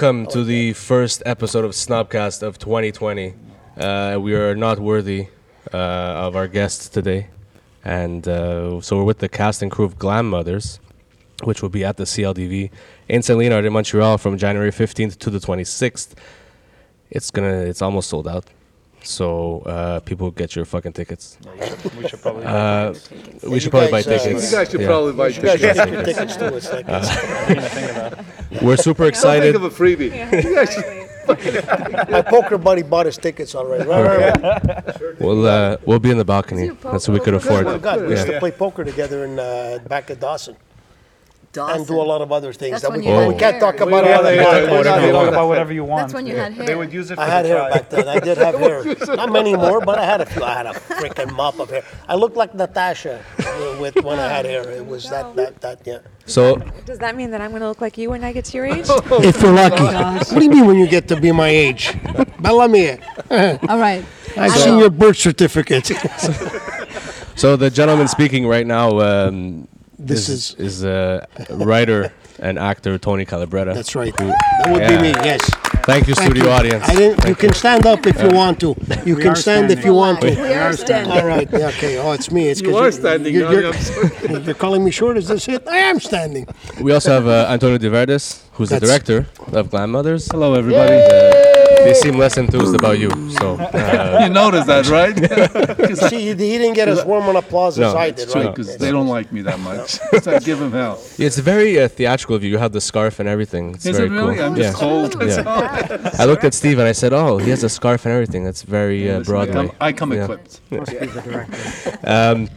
Welcome to the first episode of Snobcast of 2020. Uh, we are not worthy uh, of our guests today, and uh, so we're with the cast and crew of Glam Mothers, which will be at the CLDV in Saint Leonard in Montreal from January 15th to the 26th. It's gonna, it's almost sold out, so uh, people get your fucking tickets. We should probably. Uh, we should probably buy uh, tickets. You guys should Yeah. probably buy You guys tickets. should get tickets to us. Like it's- We're super Don't excited. think of a freebie. You guys should- my poker buddy bought his tickets already. Right, right, right. We'll uh, we'll be in the balcony. That's what we could afford. Oh, God, we used Yeah. to play poker together in uh, back at Dawson. Dawson. and do a lot of other things That's that when we, you had we can't hair. talk about Yeah, on the they- podcast. they- Talk about whatever you want. That's when you had hair. They would use it for I had the hair trial. back then. I did have hair. Not many more, but I had a few. I had a freaking mop of hair. I looked like Natasha uh, with when I had hair. It was that that that yeah. So Does that mean that I'm going to look like you when I get to your age? If you're lucky. what do you mean when you get to be my age? Bellamy, All right. I've seen your birth certificate. So the gentleman speaking right now um, This is is uh, writer and actor Tony Calabretta. That's right. That would Yeah. be me. Yes. Thank you, Thank studio you. audience. I didn't. You can stand up if you want to. You can are stand if you want to. We are standing. All right. Yeah, okay. Oh, it's me. It's 'cause You are standing. You're, you're, I'm sorry. you're calling me short. Is this it? I am standing. We also have uh, Antonio Diverdis, who's the director of Glam Mothers. Hello, everybody. They seem less enthused about you, so uh, You noticed that, right? See, he, he didn't get as warm an applause as No, I it's did, true, right? Because they don't like me that much. so I give them hell. it's very uh, theatrical of you. You have the scarf and everything. It's Is very it really? cool. I'm just yeah. cold. That's Yeah. all. I looked at Steve and I said, "Oh, he has a scarf and everything. That's very uh, Listen, I Broadway." come, I come Yeah. equipped. Um,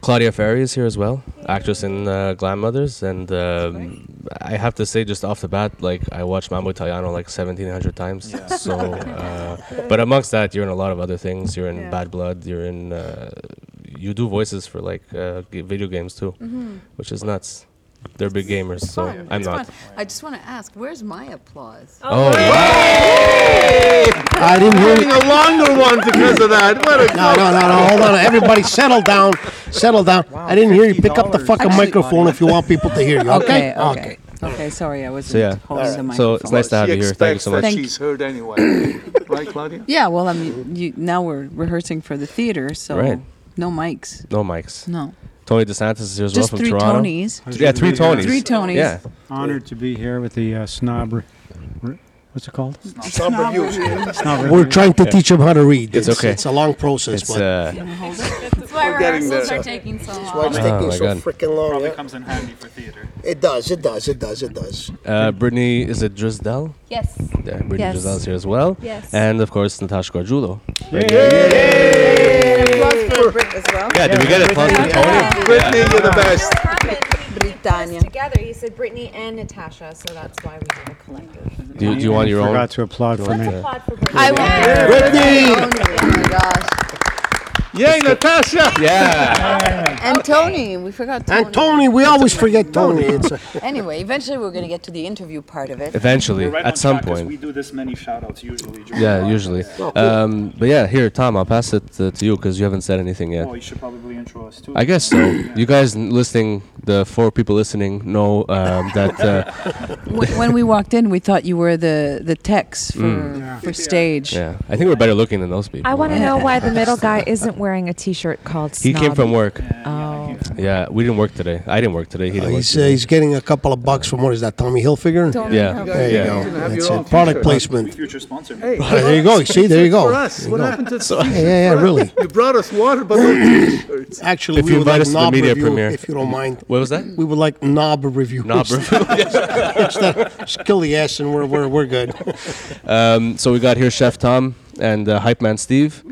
Claudia Ferri is here as well, actress in uh, Glam Mothers, and um, I have to say, just off the bat, like I watched Mambo Italiano like 1,700 times. So, uh, but amongst that, you're in a lot of other things. You're in Yeah. Bad Blood. You're in. Uh, you do voices for like uh, video games too, which is nuts. They're big gamers, so Fun. I'm It's not. fun. I just want to ask, where's my applause? Oh, oh wow. I didn't hear Getting a longer one because of that. What a No, no, no, no. Hold on. Everybody settle down. Settle down. I didn't hear you. Pick up the fucking microphone if you want people to hear you, okay? Okay, okay. Okay, sorry, I wasn't So, yeah. holding the microphone. so it's nice to have she you here. Thank you so much. that she's heard anyway. right, Claudia? yeah, well, I mean, you, now we're rehearsing for the theater, so Right. no mics. No mics. No. Tony DeSantis is here as well from three Toronto. Tonys. Yeah, three Tonys. Three Tonys. Yeah. Honored to be here with the uh, snob. Re- re- what's it called? Snob review. Snob We're trying to teach them how to read. It's okay. It's a long process, It's but uh, That's why getting rehearsals there. are taking so that's why it's long. Oh, taking my so God. freaking long. Probably yeah. comes in handy for theater. It does. It does. It does. It does. uh, Brittany, is it Drisdelle? Yes. Yeah, Brittany Yes. Drisdelle's here as well. Yes. And of course, Natasha Gargiulo. Applause for Brit as well. Yeah, did we get applause for oh, Tony? Brittany, you're the best. Britannia. together. He said Brittany and Natasha, so that's why we did a collective. Do you, do you want your own? Forgot to applaud for me. Applaud for Brittany. I will. Brittany! Oh my gosh. Yay, Natasha! Yeah. And Tony. We forgot Tony. And Tony, we always forget Tony. It's a, Anyway, eventually we're going to get to the interview part of it. Eventually, We're right on at some track 'cause We point. do this many shout outs usually. during Yeah, the usually. Um, but yeah, here, Tom, I'll pass it uh, to you because you haven't said anything yet. Oh, you should probably intro us too. I guess so. You guys n- listening, the four people listening, know um, that uh, Wh- when we walked in, we thought you were the the techs for for stage. yeah, I think we're better looking than those people. I want to know why the middle guy isn't wearing a T-shirt called. He came from work. Oh, Yeah, we didn't work today. I didn't work today. He didn't work he's, uh, today. he's getting a couple of bucks from what is that, Tommy Hilfiger? Yeah. There you Yeah. go. have That's your own it. Product t-shirt. placement. Future sponsor. Hey, there you go. See, there you go. for go. us. What happened to Yeah, yeah, yeah, really. You brought us water, but no t-shirts. Actually, If we you would invite like us to the knob media review, premiere. if you don't mind. What was that? We would like knob review. Knob review. Just kill the S and we're, we're, we're good. Um, so we got here Chef Tom and uh, Hype Man Steve.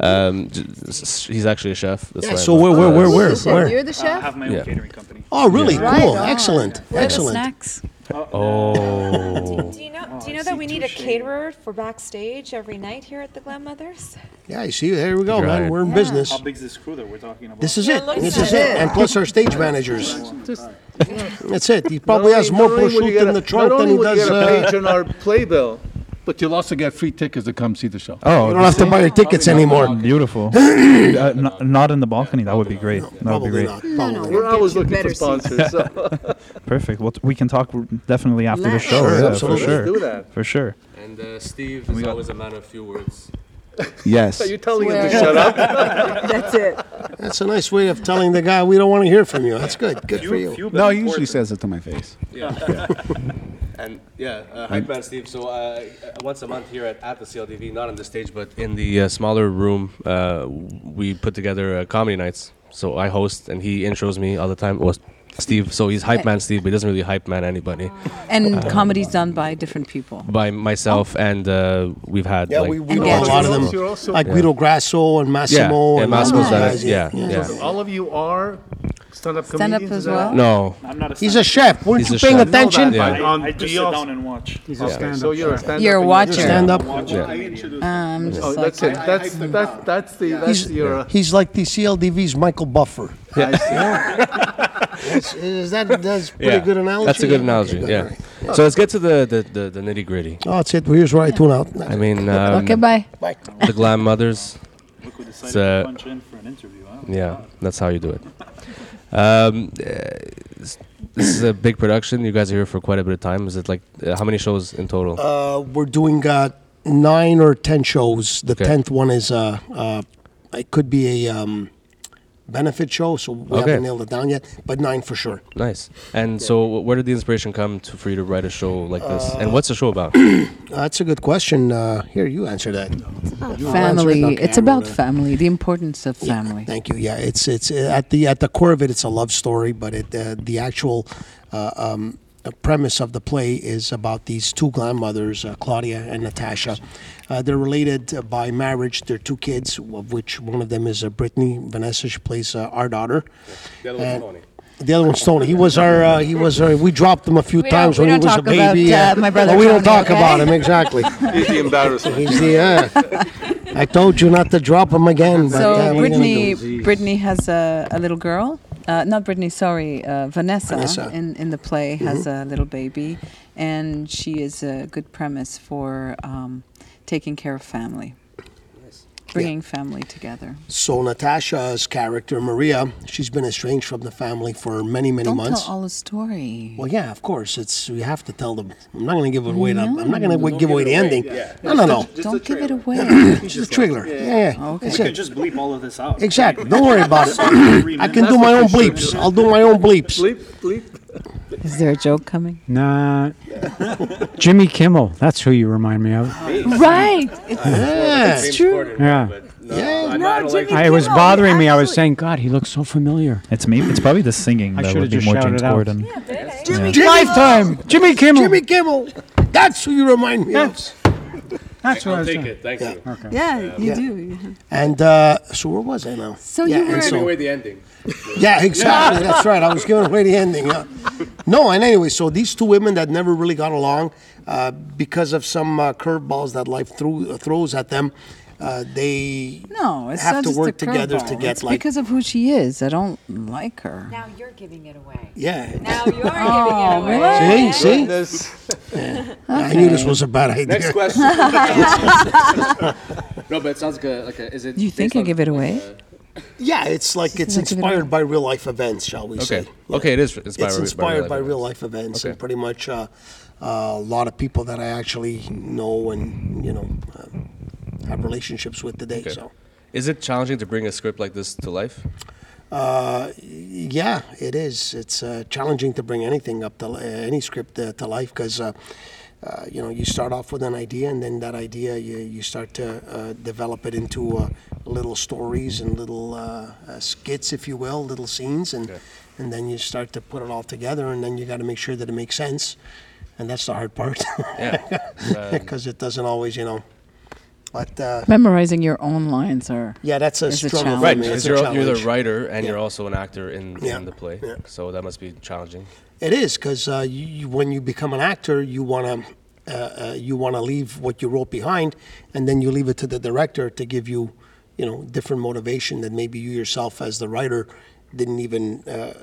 Um, he's actually a chef. That's Yeah, why I so bought- where, where, where, Who's where, the chef? where? You're the chef. I chef? have my own Yeah. catering company. Oh, really? Right Cool. on. Excellent. Where are the Excellent. snacks? Oh. Do you know? Oh, do you know that we need a caterer for backstage every night here at the Glam Mothers? Yeah, you see, there we go, Right. man. We're in Yeah. business. How big's this crew that we're talking about? This is it. look This is that. it. And plus our stage managers. That's it. He probably has more not only prosciutto in the trunk than he only will you does. get a Uh, page on our playbill, but you'll also get free tickets to come see the show. Oh, you don't have to buy your tickets anymore. beautiful. uh, n- not in the balcony. That would be great. That would be Probably great. not. No, no. not. We're We'll always you looking for better seats. sponsors. So Perfect. Well, t- we can talk r- definitely after the Let's. show. Sure, yeah, for absolutely. sure. do that. For sure. And uh, Steve is always a man of few words. Yes. Are you telling him to Swear. shut up? That's it. That's a nice way of telling the guy we don't want to hear from you. That's good. Good for you. few but No, he usually says it to my face. Yeah. and yeah, uh, hype man Steve. So uh, uh, once a month here at, at the CLDV, not on the stage, but in the uh, smaller room, uh, we put together uh, comedy nights. So I host, and he intros me all the time. Well, Steve. So he's hype man Steve, but he doesn't really hype man anybody. And comedy's done by different people. By myself, and uh, we've had Yeah, like we, we know a lot of them. You're also- Like Guido Grasso and Massimo. yeah, and Massimo's done it. guys, Yeah, yeah. All of you are stand-up Stand-up comedians. as well? No, I'm not a He's a stand-up chef. Weren't He's you a paying chef. attention? Yeah. But on- I do just sit also- down and watch. He's a Okay, stand-up. so you're a chef. stand-up. You're a and watcher. Stand up. Watch Yeah. comedian. Um, just Oh, like that's it. That's that's that's the that's your. uh, He's like the CLDV's Michael Buffer. I see. Is, is that that's pretty yeah. good analogy? That's a good Okay, analogy. good, yeah. So let's get to the the, the, the nitty gritty. Oh, that's it. Here's where I tune out. I mean, um, okay, bye. Bye. the glam mothers. Look who decided It's, uh, to punch in for an interview. Huh? Yeah, that's how you do it. Um, uh, this is a big production. You guys are here for quite a bit of time. Is it like uh, how many shows in total? Uh, we're doing uh, nine or ten shows. The Okay. tenth one is uh, uh, it could be a um, benefit show, so we Okay. haven't nailed it down yet. But nine for sure. nice. And so, where did the inspiration come to, for you to write a show like this? and what's the show about? Uh, that's a good question. Uh, here, you answer that. You answer it. Family. Okay, It's about family. The importance of family. Thank you. Yeah, it's it's uh, at the at the core of it, it's a love story, but it uh, the actual uh, um, uh, premise of the play is about these two grandmothers, uh, Claudia and Natasha. Uh, they're related uh, by marriage. They're two kids, of which one of them is uh, Brittany. Vanessa, she plays uh, our daughter. The other one's Tony. The other one's Tony. He was our. Uh, he was. Our, we dropped him a few We times don't- when we he was a don't baby. about, uh, my brother but we don't Tony, talk okay? about him exactly. He's the embarrassment. He's the. Uh, I told you not to drop him again. But, uh, So what are you gonna do? Brittany, Brittany has a, a little girl. Uh, not Brittany, sorry, uh, Vanessa, Vanessa. Mm-hmm. in in the play has a little baby, and she is a good premise for um, taking care of family, bringing family together. So Natasha's character Maria, she's been estranged from the family for many, many Don't months. tell all the story. well, yeah, of course. It's we have to tell them. I'm not going to give it away. the- I'm not going to give away the ending. No, no, no. Don't give it away. It's the trailer. Yeah, yeah. Okay. That's You could just bleep all of this out. Exactly. Don't worry about it. I can minutes. do my own bleeps. I'll do my own bleeps. Bleep, bleep. Is there a joke coming? Nah. Jimmy Kimmel. That's who you remind me of. Right. Yeah. It's true. Yeah. Yeah. I, it was bothering me. I was saying, God, he looks so familiar. It's me. It's probably the singing I that should've would be just more shouted James out. Corden. Jimmy, Lifetime. Jimmy Kimmel. Jimmy Kimmel. That's who you remind me of. That's, that's what I was saying. it. Thank you. Okay. Yeah, you Yeah. do. And uh, so where was I now? So yeah, you and were- so- the ending. Yeah, exactly. That's right. I was giving away the ending. Yeah. No, and anyway, so these two women that never really got along uh, because of some uh, curveballs that life threw, uh, throws at them, uh, they No, it's have not to work a together to get it's like because of who she is. I don't like her. Now you're giving it away. yeah. Now you're Oh, giving it away. really? See, see, This, I knew this was a bad idea. Next question. no, but it sounds good. a, like a is it? You think I give it away? Yeah, it's like it's Like, it inspired by real life events, shall we say? Okay. Okay, it is inspired. It's inspired by life real events. life events, and pretty much uh, uh, a lot of people that I actually know and you know uh, have relationships with today. Okay. So. Is it challenging to bring a script like this to life? Uh, yeah, it is. It's uh, challenging to bring anything up to li- any script uh, to life because uh, uh, you know you start off with an idea and then that idea you, you start to uh, develop it into uh, little stories and little uh, uh, skits, if you will, little scenes, and and then you start to put it all together and then you got to make sure that it makes sense, and that's the hard part Yeah. because it doesn't always, you know. But uh, Memorizing your own lines are. yeah, that's a It's a struggle. for challenge. Right, me. because a you're, you're the writer and Yeah. you're also an actor in, Yeah, in the play. yeah. So that must be challenging. It is because uh, you, you- when you become an actor, you want to uh, uh, you want to leave what you wrote behind, and then you leave it to the director to give you, you know, different motivation that maybe you yourself as the writer didn't even uh,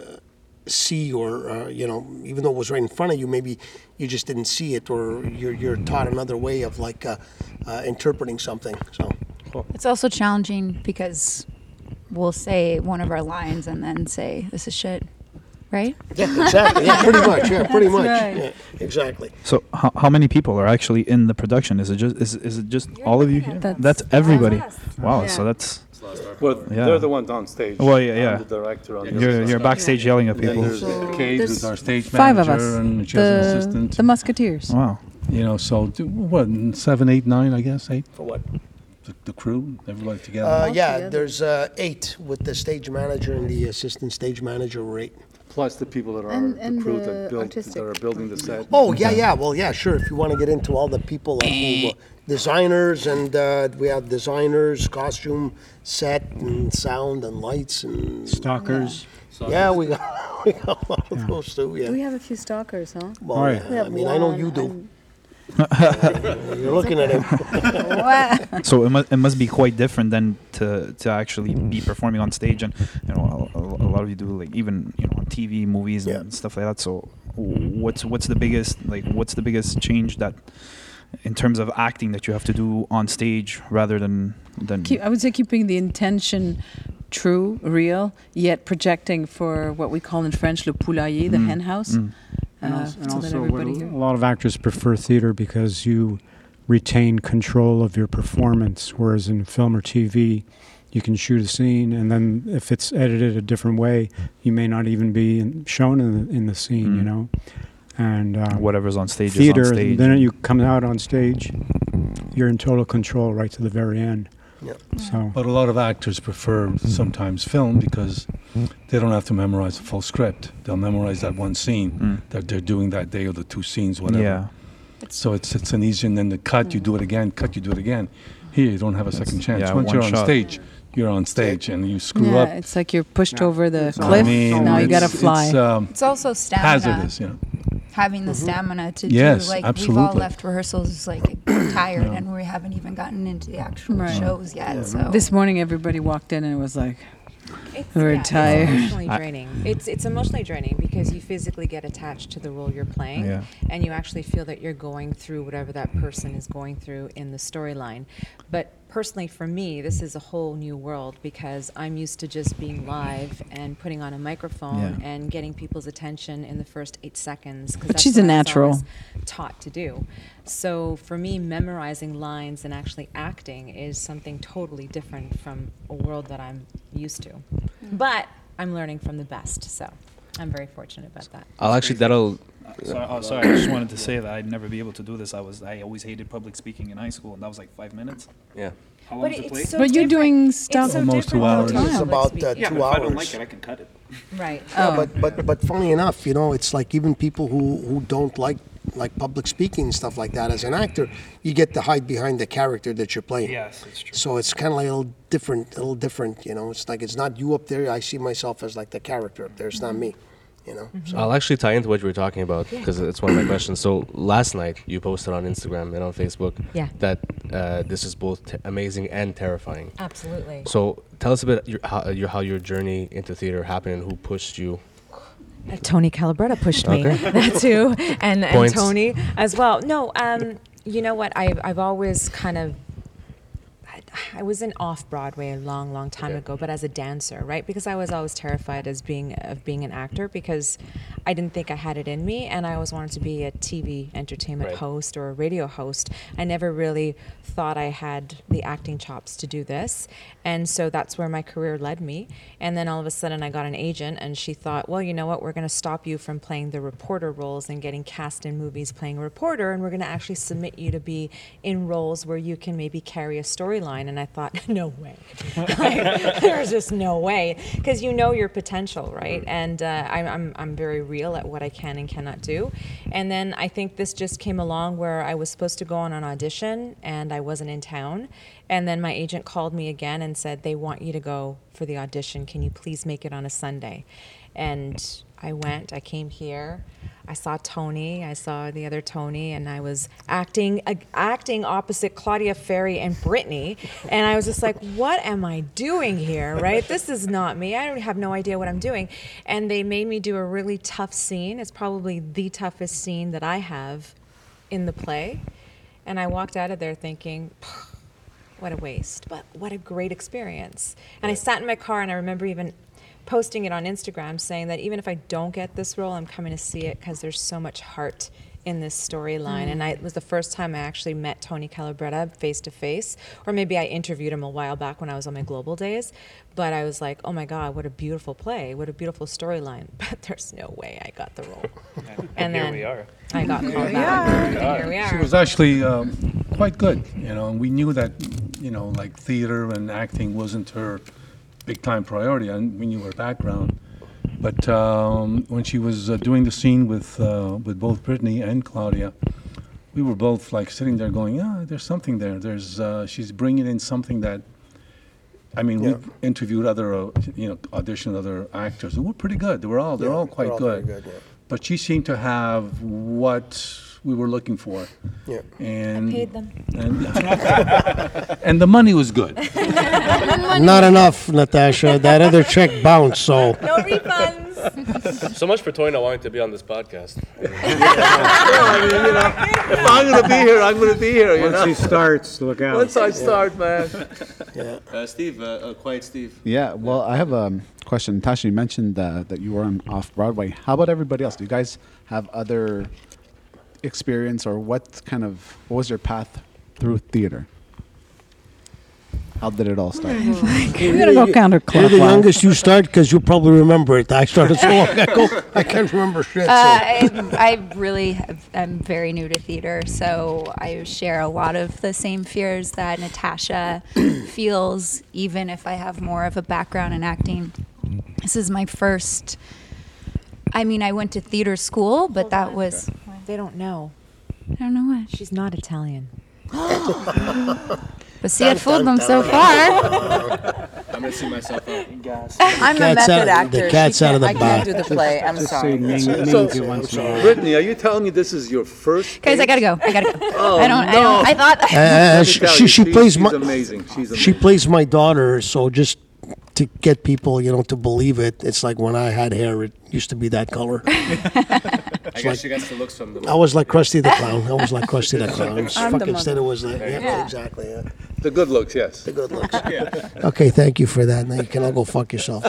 see, or uh, you know, even though it was right in front of you, maybe you just didn't see it, or you're you're taught another way of like uh, uh, interpreting something. So It's also challenging because we'll say one of our lines and then say, this is shit, right? yeah, exactly. Yeah, pretty much. Yeah, pretty much. right. Yeah, exactly. So how, how many people are actually in the production? Is it just is, is it just all of you here? That's- That's, everybody. That's. Wow. Yeah. So that's Well, Yeah. they're the ones on stage. Well, yeah, I'm yeah. the director on the you're you're backstage yelling at people. There's Kate, There's who's our stage Five of manager, us. and she has an The, assistant. the Musketeers. Wow. you know, so do- what, seven, eight, nine, I guess, eight, For what? the, the crew, everybody together. Uh, yeah, together. there's uh, eight with the stage manager and the assistant stage manager. Were eight. Plus the people that are And- the and crew the that build, artistic that are building the set. Oh yeah, yeah. Well, yeah, sure. If you want to get into all the people, uh, who, uh, designers, and uh, we have designers, costume, set, and sound, and lights, and Stalkers. yeah, we got we got a lot of those too. We have a few stalkers, huh? Well, Oh, yeah. I mean, I know you do. And- You're looking at him. So it must, it must be quite different than to, to actually be performing on stage and you know a, a lot of you do like even you know on TV movies Yeah. and stuff like that. So what's what's the biggest like what's the biggest change that in terms of acting that you have to do on stage rather than than Keep, I would say keeping the intention true, real, yet projecting for what we call in French le poulailler, the Mm, hen house. mm. And Uh, also, and so that also everybody what a lot of actors prefer theater because you retain control of your performance, whereas in film or TV, you can shoot a scene, and then if it's edited a different way, you may not even be in, shown in the, in the scene. You Mm. know, and uh, whatever's on stage theater. is on stage. Then you come out on stage, you're in total control right to the very end. Yeah. So But a lot of actors prefer sometimes film because they don't have to memorize the full script. They'll memorize that one scene Mm. that they're doing that day or the two scenes, whatever. Yeah. So it's it's an easy, and then the cut, you do it again, cut, you do it again. Here, you don't have a second chance. yeah, Once one you're on shot. stage, you're on stage, and you screw yeah, up. it's like you're pushed over the I cliff. I mean, now you it's- got to fly. It's um, It's also stamina. hazardous, you know. Having the mm-hmm. stamina to Yes, do, like, we've all absolutely. left rehearsals, like, tired, and we haven't even gotten into the actual Right. shows yet, so. this morning, everybody walked in and it was like, It's, We're yeah, tired. It's emotionally I- draining. It's it's emotionally draining because you physically get attached to the role you're playing, Yeah. and you actually feel that you're going through whatever that person is going through in the storyline. But personally, for me, this is a whole new world because I'm used to just being live and putting on a microphone Yeah. and getting people's attention in the first eight seconds. 'cause But she's what a I natural. Taught to do. So for me, memorizing lines and actually acting is something totally different from a world that I'm used to. Mm-hmm. But I'm learning from the best, so I'm very fortunate about that. I'll actually that'll Sorry, oh, sorry, I just wanted to say that I'd never be able to do this. I was I always hated public speaking in high school, and that was like five minutes. yeah. How But long does it it's play? so but you're different. doing It's stuff. so Almost two different from hours. public It's about, uh, speaking. yeah, two but if I don't hours. like it, I can cut it. Right. Yeah, Oh. but but but funny enough, you know, it's like even people who who don't like like public speaking and stuff like that. As an actor, you get to hide behind the character that you're playing. Yes, it's true. So it's kind of like a little different, a little different. You know, it's like it's not you up there. I see myself as like the character up there. It's not me. You know. So I'll actually tie into what you were talking about because it's one of my questions. So last night you posted on Instagram and on Facebook Yeah. that uh, this is both t- amazing and terrifying. Absolutely. So tell us a bit your, how, your how your journey into theater happened and who pushed you. Uh, Tony Calabretta pushed me. Okay. That's who, and, and Points. Tony as well. No, um, you know what? I've I've always kind of. I- was in off Broadway a long, long time ago, but as a dancer, right? Because I was always terrified as being of being an actor because I didn't think I had it in me, and I always wanted to be a TV entertainment Right. host or a radio host. I never really thought I had the acting chops to do this, and so that's where my career led me. And then all of a sudden, I got an agent, and she thought, well, you know what? We're going to stop you from playing the reporter roles and getting cast in movies playing a reporter, and we're going to actually submit you to be in roles where you can maybe carry a storyline. And I thought, no way. like, there's just no way. Because you know your potential, right? And uh, I'm, I'm, I'm very real at what I can and cannot do. And then I think this just came along where I was supposed to go on an audition and I wasn't in town. And then my agent called me again and said, they want you to go for the audition. Can you please make it on a Sunday? And I went, I came here. I saw Tony, I saw the other Tony, and I was acting uh, acting opposite Claudia Ferri and Brittany, and I was just like, "What am I doing here? Right? This is not me. I don't have no idea what I'm doing." And they made me do a really tough scene. It's probably the toughest scene that I have in the play, and I walked out of there thinking. What a waste, but what a great experience. And I sat in my car and I remember even posting it on Instagram saying that even if I don't get this role, I'm coming to see it because there's so much heart in this storyline. And I, it was the first time I actually met Tony Calabretta face to face, or maybe I interviewed him a while back when I was on my global days. But I was like, oh my God, what a beautiful play, what a beautiful storyline. But there's no way I got the role. and Here then we are. I got called back. Here we are. She are. was actually um, quite good, you know, and we knew that, you know, like theater and acting wasn't her big time priority, and we knew her background. But um, when she was uh, doing the scene with uh, with both Brittany and Claudia, we were both like sitting there going, "Yeah, there's something there. There's uh, she's bringing in something that." I mean, we've interviewed other, uh, you know, auditioned other actors who were pretty good. They were all, they're Yeah, all quite they're all good. good, yeah. But she seemed to have what we were looking for. Yeah. And Paid them. and, and the money was good. Not enough, Natasha. That other check bounced, so. No refunds. So much for Tony not wanting to be on this podcast. if I'm gonna be here, I'm gonna be here. Once he starts, look out. Once I start, man. Uh, Steve, uh, uh, quiet Steve. Yeah, well, I have a question. Tasha, you mentioned uh, that you were on off Broadway. How about everybody else? Do you guys have other experience, or what kind of what was your path through theater? How did it all start? We're gonna go You're the youngest you start because you probably remember it. I started so long ago. I can't remember shit. So. Uh, I, I really have, I'm very new to theater, so I share a lot of the same fears that Natasha feels, even if I have more of a background in acting. This is my first. I mean, I went to theater school, but Hold that on. was. They don't know. I don't know what. She's not Italian. But see, I fooled them so far. I'm gonna see myself out. I'm a cat's method out- the actor. cat's out of can't- the I can't bag. do the play. I'm Just sorry. name, name So- it once in a while. Brittany, are you telling me this is your first? Guys, I gotta go. I gotta go. Oh, I don't. I don't. I thought. Uh, Let she, she, she plays she's my amazing. She's she plays my daughter. So just to get people, you know, to believe it, it's like when I had hair, it used to be that color. I guess she gets the looks from the. I was like Krusty the Clown. I was like Krusty the Clown. It was I'm the fucking mother. said it was like, yeah, exactly. Yeah. The good looks, yes. The good looks. Yeah. Okay, thank you for that. Now you can all go fuck yourself.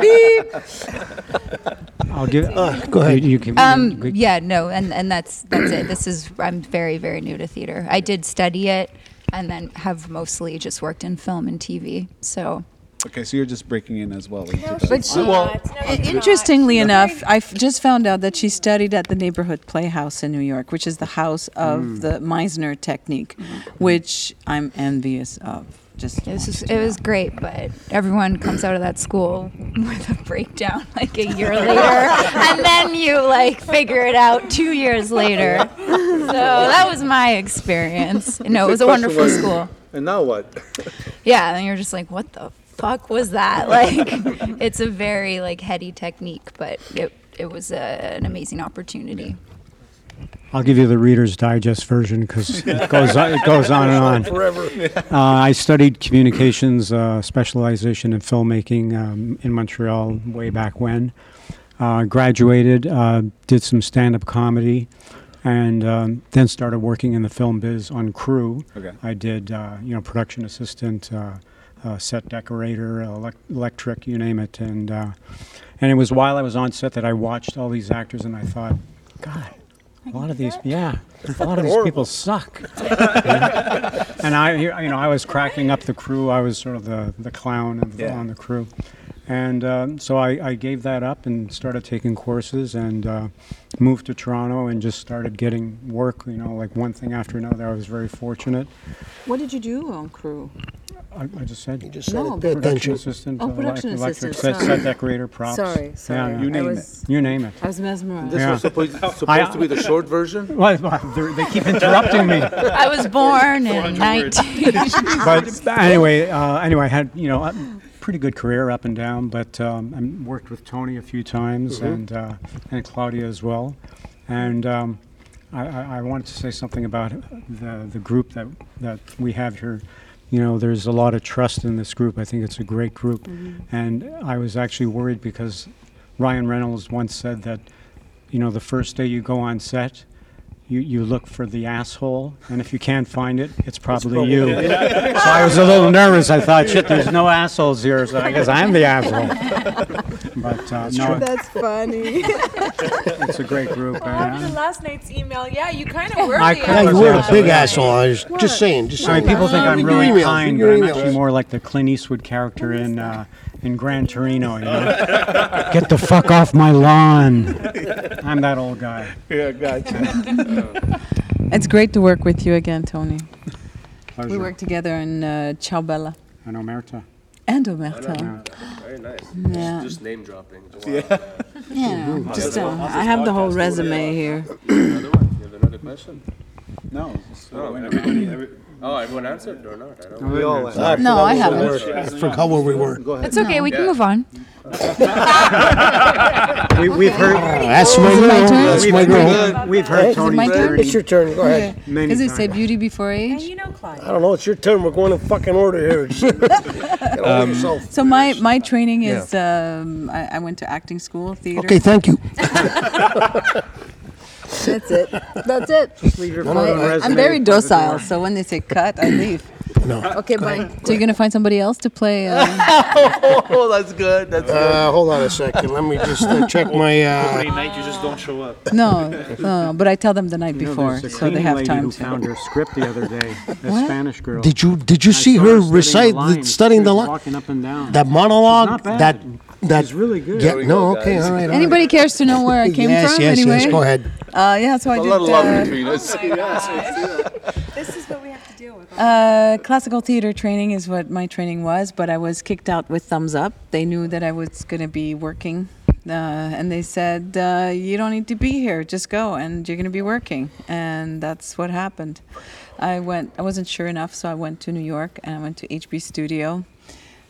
Beep. I'll give. Uh, go ahead. You, you can, Um, you- yeah, no, and, and that's that's it. This is I'm very very new to theater. I did study it, and then have mostly just worked in film and TV. So Okay, so you're just breaking in as well. in No, 2000. she's not. No, I- not. Interestingly enough, I just found out that she studied at the Neighborhood Playhouse in New York, which is the house of mm. the Meisner technique, mm-hmm. which I'm envious of. Just it was just, it was great, but everyone comes out of that school with a breakdown like a year later, and then you like figure it out two years later. So that was my experience. No, it was a wonderful school. And now what? Yeah, and you're just like, what the fuck was that? Like, it's a very like heady technique, but it it was a, an amazing opportunity. I'll give you the Reader's Digest version because it goes on, it goes on and on. Forever. Uh, I studied communications uh, specialization in filmmaking um, in Montreal way back when. Uh, graduated, uh, did some stand-up comedy, and um, then started working in the film biz on crew. Okay. I did, uh, you know, production assistant, uh, uh, set decorator, elec- electric, you name it, and uh, and it was while I was on set that I watched all these actors, and I thought, God, a lot of these, yeah, a lot of these people suck. and I, you know, I was cracking up the crew. I was sort of the, the clown of the, Yeah. on the crew, And um, so I, I gave that up and started taking courses and uh, moved to Toronto and just started getting work, you know, like one thing after another. I was very fortunate. What did you do on crew? I, I just said. You just said No, it, pay production attention. assistant, Oh, production elec- electric assistant, set, sorry. set decorator, props. Sorry, sorry. Yeah, You name I was- You name it. I was mesmerized. This Yeah. was supposed, supposed I- to be the short version? Well, well, they're- they keep interrupting me. I was born in 19. but anyway, uh, anyway, I had you know a pretty good career up and down, but um, I worked with Tony a few times Mhm. and uh, and Claudia as well, and um, I, I, wanted to say something about the the group that that we have here. You know, there's a lot of trust in this group. I think it's a great group, Mhm. and I was actually worried because Ryan Reynolds once said that, you know, the first day you go on set. You, you look for the asshole, and if you can't find it, it's probably probably- you. So I was a little nervous. I thought, shit, there's no assholes here, so I guess I'm the asshole. But uh, no, That's funny. it's a great group. After and- last night's email, yeah, you kind of were I the kinda Yeah, you were the a big asshole. asshole. I was just saying. Just I mean, people think Uh, I'm read your really emails, kind, but your I'm emails. actually more like the Clint Eastwood character in uh, in Gran Torino. You know, get the fuck off my lawn. I'm that old guy. Yeah, gotcha. It's great to work with you again, Tony. Pleasure. We worked together in uh, Ciao Bella I know Merta. and Omerta. Very nice. Yeah. Just name dropping. Yeah, Mhm. just uh, I have the whole resume here. Another one? You have another question? No. No, everybody, every, oh, everyone answered or not? I don't know. We all I No, I where we haven't. were. I forgot where we were. Go ahead. It's okay, we can Yeah. move on. We, we've heard. That's my Is it my girl. turn? That's We've, my we've, girl. we've heard Is it Tony. my turn? It's your turn. Go ahead. Many Does it say times. beauty before age? You know, Claudia. I don't know. It's your turn. We're going in fucking order here. Get over yourself. So my my training is um, I, I went to acting school, theater. Okay, thank you. That's it. That's it. Leave your No, no, phone no, and I- I'm very by the door. docile, so when they say cut, I leave. No. Okay, bye. So you're gonna find somebody else to play? Uh, oh, that's good. That's good. Uh, hold on a second. Let me just uh, check my. Uh, night you just don't show up. no, no, but I tell them the night You before, there's a so they cleaning have lady time who to. found her script the other day. A What? Spanish girl. did you did you I see saw her studying recite the the, lines. studying the was line? walking up and down. That monologue. not bad. That that. She's really good. Yeah. we No. go, Okay. guys. All right. all right. Anybody cares to know where I came yes, from? Yes. anyway, Yes. Go ahead. Uh, yeah, so I a did. lot of love uh, between us. This is what we have to deal with. Uh, classical theater training is what my training was, but I was kicked out with thumbs up. They knew that I was going to be working, uh, and they said, uh, "You don't need to be here. Just go, and you're going to be working." And that's what happened. I went. I wasn't sure enough, so I went to New York and I went to HB Studio.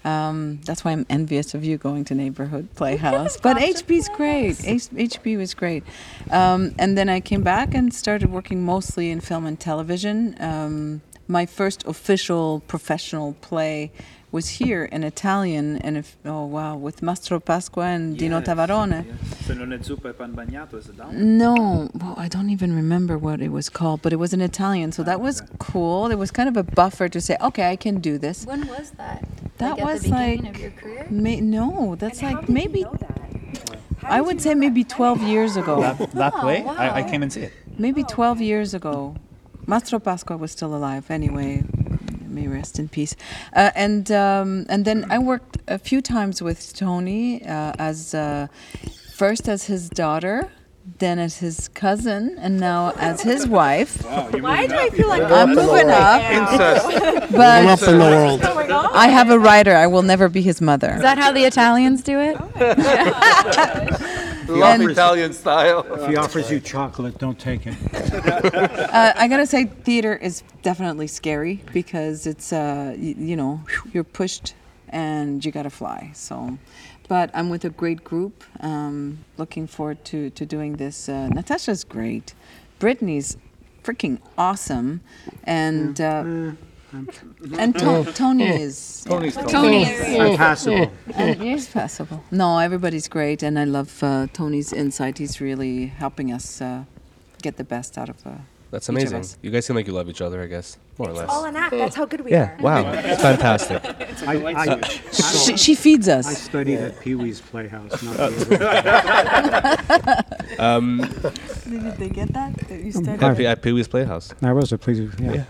Um, that's why I'm envious of you going to Neighborhood Playhouse. But HB's great. H- HB was great. Um, and then I came back and started working mostly in film and television. Um, my first official professional play was here in Italian, and if, oh wow, with Mastro Pasqua and Dino Tavarone. Se non è zuppa e pan bagnato, is it down? No, well, I don't even remember what it was called, but it was an Italian, so that was cool. It was kind of a buffer to say, okay, I can do this. When was that? That like at was the beginning like of your career? May, no, that's And how like did you maybe know that? How I would say know maybe 12 years ago. That, that Oh, play, I, I came and see it. Maybe 12 years ago. Mastro Pasqua was still alive anyway. May rest in peace. Uh, and um, and then I worked a few times with Tony uh, as uh, first as his daughter, then as his cousin, and now as his wife. Why do I feel like I'm moving up, Incest. Going but up in the world. Oh my God. I have a writer. I will never be his mother. Is that how the Italians do it? Love And- Italian style. If he offers you chocolate, don't take it. Uh, I gotta say, theater is definitely scary because it's, uh, y- you know, you're pushed and you gotta fly. So, but I'm with a great group. Um, looking forward to to doing this. Uh, Natasha's great. Brittany's freaking awesome, and uh, and to- Tony is Tony's Tony. I'm passable. and he's passable. No, everybody's great, and I love uh, Tony's insight. He's really helping us uh, get the best out of. Uh, That's Each of amazing. us. You guys seem like you love each other, I guess. More or less. All an act. That's how good we are. Yeah. are. Wow. It's fantastic. I, I, She, she feeds us. I us. studied at Pee Wee's Playhouse. Not Um, Did they get that? That you studied? at, P- at Pee Wee's Playhouse. I was a Pee yeah.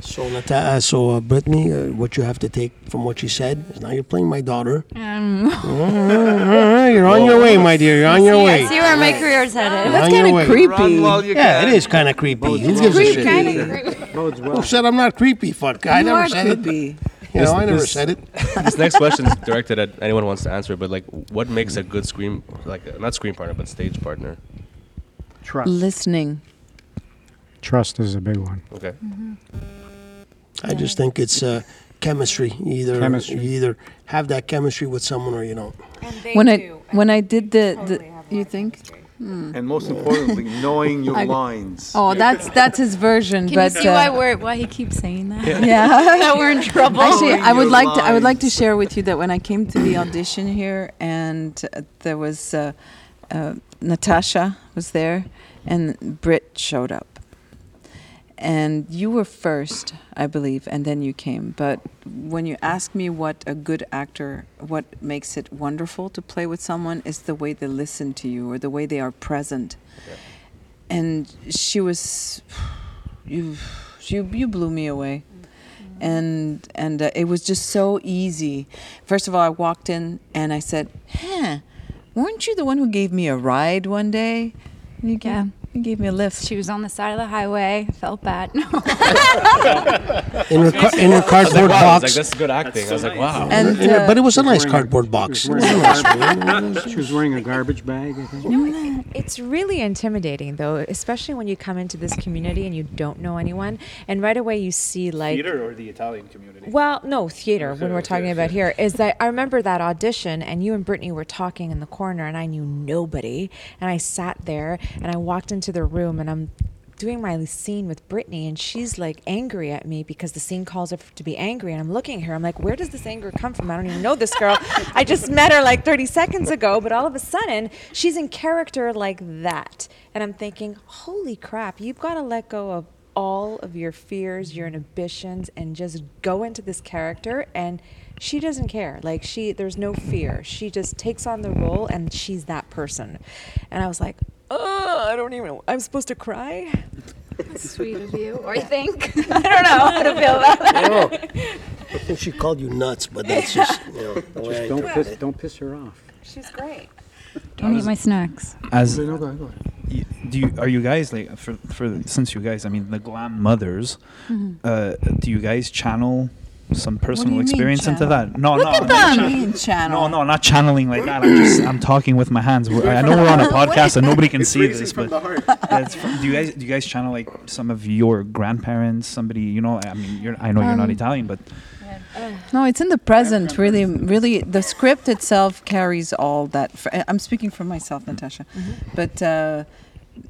So, Nata- uh, so uh, Brittany, uh, what you have to take from what she said is now you're playing my daughter. Um, Uh, you're on your way, my dear. You're on your way. See where my career's headed. You're on your way. Run while you Yeah, can. it is kind of creepy. Who gives a shit? Bodes well. Who said I'm not creepy? Fuck, I You never are said creepy. it. You know, This- I never this- said it. This next question is directed at anyone who wants to answer, but like, what makes a good screen, like, uh, not screen partner, but stage partner? Trust. Listening. Trust is a big one. Okay. I just think it's uh, chemistry. Either Chemistry. you either have that chemistry with someone or you don't. When I when I did the, the you think? Hmm. And most importantly, knowing your I- lines. Oh, that's that's his version. Can but you see uh, why we're why he keeps saying that? yeah that we're in trouble. Actually, I would your like to I would like to share with you that when I came to the audition here, and uh, there was uh, uh, Natasha was there, and Britt showed up, and you were first, I believe, and then you came. But when you ask me what a good actor, what makes it wonderful to play with someone, is the way they listen to you or the way they are present. And she was, you, you, you blew me away and and uh, it was just so easy. First of all, I walked in and I said, "Huh, weren't you the one who gave me a ride one day?" And you gave, Yeah. You gave me a lift. She was on the side of the highway. Felt bad. In her, ca- in her I was like, cardboard wow, I was box. like, that's good acting. I was like, wow. And In her- uh, but it was a nice wearing a- cardboard box. She was wearing a garbage, she was wearing a garbage bag, I think. It's really intimidating, though, especially when you come into this community and you don't know anyone, and right away you see like. Theater or the Italian community? Well, no, theater, when we're talking about here, is that I remember that audition and you and Brittany were talking in the corner and I knew nobody. And I sat there and I walked into the room and I'm doing my scene with Brittany and she's like angry at me because the scene calls her to be angry. And I'm looking at her, I'm like, where does this anger come from? I don't even know this girl. I just met her like 30 seconds ago, but all of a sudden she's in character like that. And I'm thinking, holy crap, you've got to let go of all of your fears, your inhibitions, and just go into this character. And she doesn't care. Like she, there's no fear. She just takes on the role, and she's that person. And I was like, oh, I don't even. I'm supposed to cry. That's sweet of you. Or I think. I don't know how to feel about that. Oh, I think she called you nuts, but that's just you know the way I Don't took piss, it. don't piss her off. She's great. Don't eat my snacks. As No, go ahead, go ahead. y- do you are you guys like for for since you guys I mean the glam mothers, uh, do you guys channel some personal you mean experience into that? No, Look no, at them. chan- channel. No, no, not channeling like that. I'm just I'm talking with my hands. I know we're on a podcast and nobody can see this, but it's fr- do you guys do you guys channel like some of your grandparents, somebody you know? I mean, you're I know you're not Um, Italian, but No, it's in the present. Really, really, the script itself carries all that. For, I'm speaking for myself, Natasha, but uh,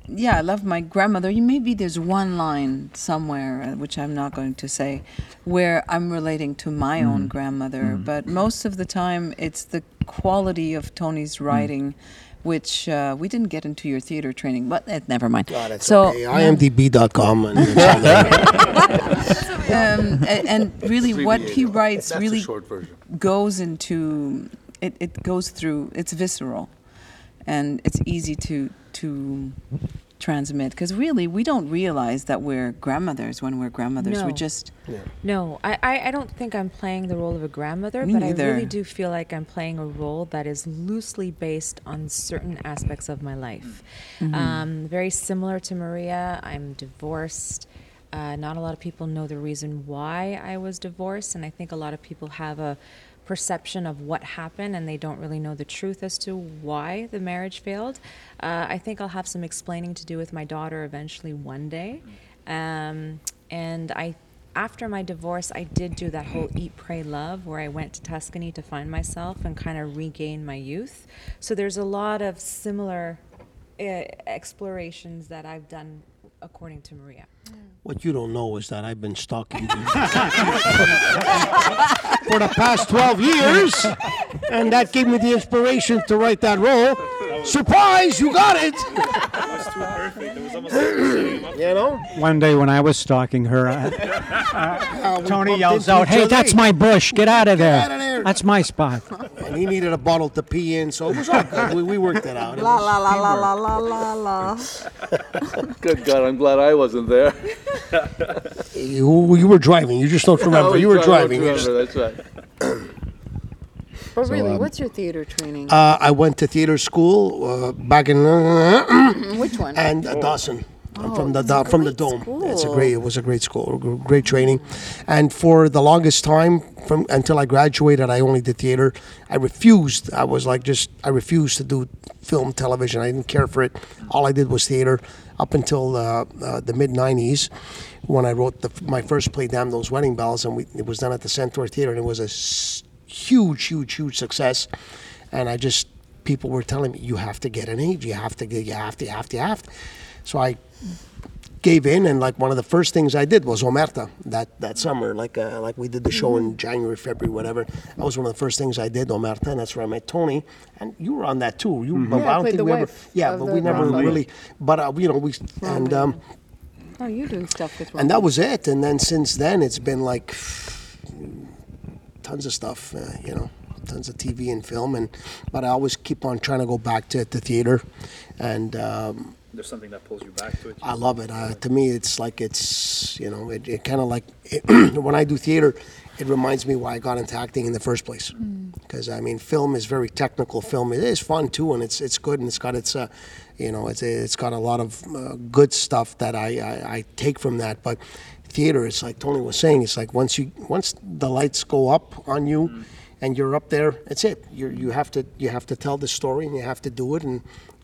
yeah, I love my grandmother. Maybe there's one line somewhere uh, which I'm not going to say, where I'm relating to my own grandmother. But most of the time, it's the quality of Tony's writing. Which uh, we didn't get into your theater training, but eh, never mind. God, it's so okay. IMDb.com. And it's on there. um, a- and really what he writes That's really the short version. goes into it, it goes through it's visceral and it's easy to to transmit because really we don't realize that we're grandmothers when we're grandmothers we're just No, I, I, I don't think I'm playing the role of a grandmother, Me but I really do feel like I'm playing a role that is loosely based on certain aspects of my life. Mm-hmm. Um, very similar to Maria, I'm divorced. Uh, not a lot of people know the reason why I was divorced, and I think a lot of people have a perception of what happened and they don't really know the truth as to why the marriage failed. Uh, I think I'll have some explaining to do with my daughter eventually one day. Um, and I after my divorce, I did do that whole eat, pray, love, where I went to Tuscany to find myself and kind of regain my youth. So there's a lot of similar uh, explorations that I've done according to Maria. What you don't know is that I've been stalking you for the past 12 years, and that gave me the inspiration to write that role. Surprise, you got it! It was too perfect. It was You know? One day when I was stalking her, I, Uh, we Tony yells out, "Hey, that's my bush! Get out of there! Outta there." That's my spot." And he needed a bottle to pee in, so it was all good. We, we worked it out. It La was la la la teamwork. la la la la. Good God, I'm glad I wasn't there. You, you were driving. You just don't remember. You were driving. You just- Remember, that's right. But really, um, what's your theater training? Uh, I went to theater school uh, back in Which one? and uh, Dawson. I'm from the Do- from the dome. It's a great. It was a great school, great training, and for the longest time, from until I graduated, I only did theater. I refused. I was like just I refused to do film, television. I didn't care for it. All I did was theater up until uh, uh, the mid '90s, when I wrote the, my first play, "Damn Those Wedding Bells," and we, it was done at the Centaur Theater, and it was a huge, huge, huge success. And I just people were telling me, "You have to get an age. You have to get. You have to. You have to. You have to." So I gave in, and like one of the first things I did was Omerta that that summer. Like uh, like we did the show in January, February, whatever. That was one of the first things I did, Omerta, and that's where I met Tony. And you were on that too. You, but Yeah, I don't think we ever. Yeah, but we never Ron really. But uh, you know we and. Um, Oh, you're doing stuff with. and that was it. And then since then, it's been like tons of stuff, uh, you know, tons of TV and film. And but I always keep on trying to go back to the theater, and um, There's something that pulls you back to it. I love it. Uh, to me, it's like it's you know, it, it kind of like it, when I do theater, it reminds me why I got into acting in the first place. Because I mean, film is very technical. Film it is fun too, and it's it's good, and it's got its uh, you know, it's it's got a lot of uh, good stuff that I, I I take from that. But theater, it's like Tony was saying, it's like once you once the lights go up on you. And you're up there. It's it. You you have to you have to tell the story and you have to do it. And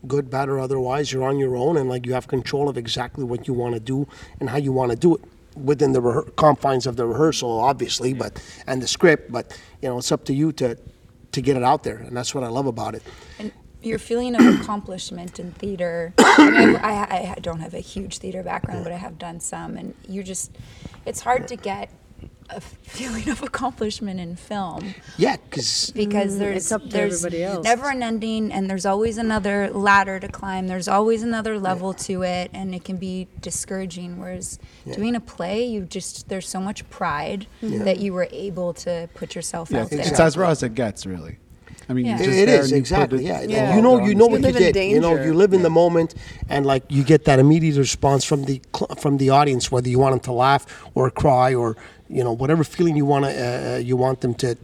good, bad, or otherwise, you're on your own, and like you have control of exactly what you want to do and how you want to do it within the rehe- confines of the rehearsal, obviously, but and the script. But you know, it's up to you to to get it out there, and that's what I love about it. And your feeling of accomplishment in theater. I, mean, I, I, I don't have a huge theater background, but I have done some, and you just, it's hard to get a feeling of accomplishment in film Yeah, because because Mm, there's it's up to there's never an ending, and there's always another ladder to climb. There's always another level to it, and it can be discouraging. Whereas doing a play, you just there's so much pride that you were able to put yourself Yeah, out there. it's as raw as it gets, really. I mean, Yeah. you're It- just it there is and you put exactly it- yeah. Yeah. You know, you know what you live in did. You know, you live in the moment, and like you get that immediate response from the cl- from the audience, whether you want them to laugh or cry or you know whatever feeling you want to uh, you want them to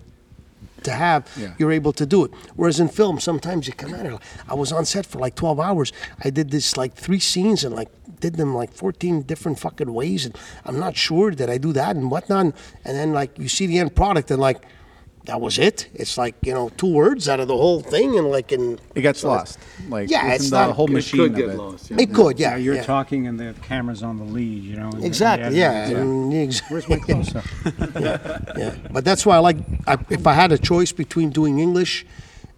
to have, Yeah. you're able to do it. Whereas in film, sometimes you come out. and I was on set for like 12 hours. I did this like three scenes and like did them like 14 different fucking ways, and I'm not sure that I do that and whatnot. And then like you see the end product and like. That was it. It's like you know two words out of the whole thing, and like in It gets so lost. Like Yeah, within it's the not- whole It machine could of get it. lost. Yeah. It could, yeah. you're yeah. talking and the camera's on the lead, you know. and the Exactly, yeah. editing. and ex- Where's my close-up? yeah. But that's why I like, I, if I had a choice between doing English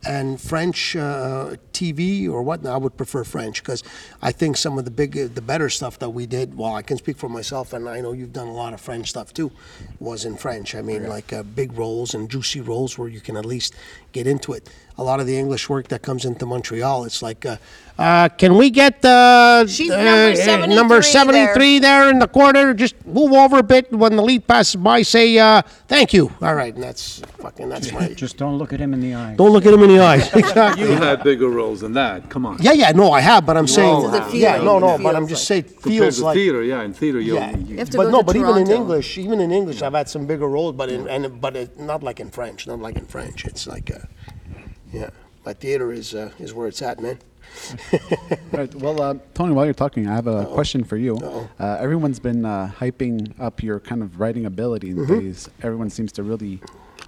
and French uh, TV or whatnot, I would prefer French because I think some of the big, the better stuff that we did, well, I can speak for myself and I know you've done a lot of French stuff too, was in French. I mean, like uh, big roles and juicy roles where you can at least get into it. A lot of the English work that comes into Montreal, it's like, uh, uh, can we get uh, She's uh, number uh, number 73 there. there in the corner? Just move over a bit when the lead passes by. Say uh, thank you. All right, and that's fucking that's my. Just don't look at him in the eye. Don't look at him in the eyes. exactly. You had bigger roles than that. Come on. Yeah, yeah, no, I have, but I'm saying, all have. yeah, no, no, but I'm feels just saying, Compared feels like, theater, yeah. In theater, you. yeah. you have to But go no, to but even in English, even in English, I've had some bigger roles, but in, and but it, not like in French, not like in French. It's like, uh, yeah, but theater is uh, is where it's at, man. Right. Well, uh, Tony, while you're talking, I have a question for you. Uh-oh. Uh, everyone's been uh, hyping up your kind of writing ability Mm-hmm. these days. Everyone seems to really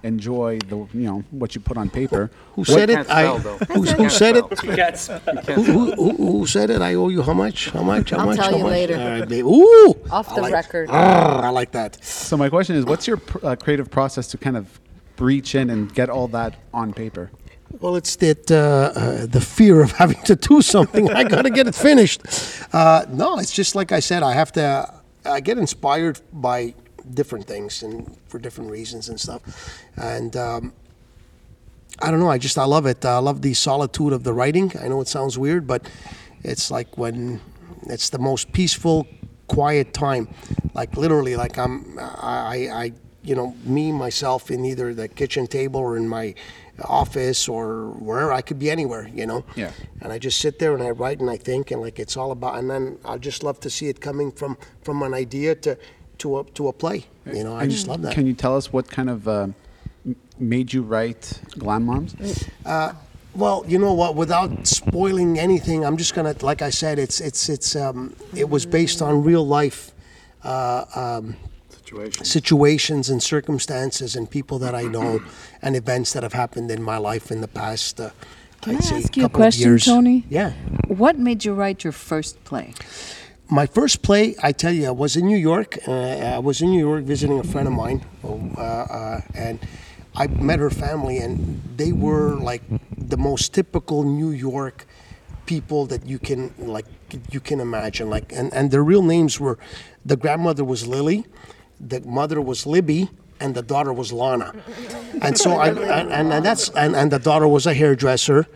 enjoy the you know what you put on paper. Who said it? can't I. spell. Who, who said it? spell. Yes. Who, who, who, who said it? I owe you how much? How much? How I'll much? tell how you much? later. All right, babe. Ooh. Off I the like- record. Ah, I like that. So my question is, what's your pr- uh, creative process to kind of reach in and get all that on paper? Well, it's that uh, uh, the fear of having to do something. I got to get it finished. Uh, no, it's just like I said. I have to. I get inspired by different things and for different reasons and stuff. And um, I don't know. I just I love it. I love the solitude of the writing. I know it sounds weird, but it's like when it's the most peaceful, quiet time. Like literally, like I'm, I, I, I, you know, me myself in either the kitchen table or in my office or wherever I could be anywhere, you know. Yeah. And I just sit there and I write and I think and like it's all about. And then I just love to see it coming from from an idea to to a to a play. You know, I just love that. Can you tell us what kind of uh, made you write Glam Moms? Uh, well, you know what? Without spoiling anything, I'm just gonna, like I said, it's it's it's um, it was based on real life uh, um, Situation. situations and circumstances and people that I know and events that have happened in my life in the past. Uh, Can I'd I say ask you a couple of question, years. Tony? Yeah. What made you write your first play? My first play, I tell you, I was in New York. Uh, I was in New York visiting a friend of mine, uh, uh, and I met her family, and they were like the most typical New York people that you can like you can imagine. Like, and and their real names were, the grandmother was Lily, the mother was Libby, and the daughter was Lana. And so I and, and, that's and, and the daughter was a hairdresser.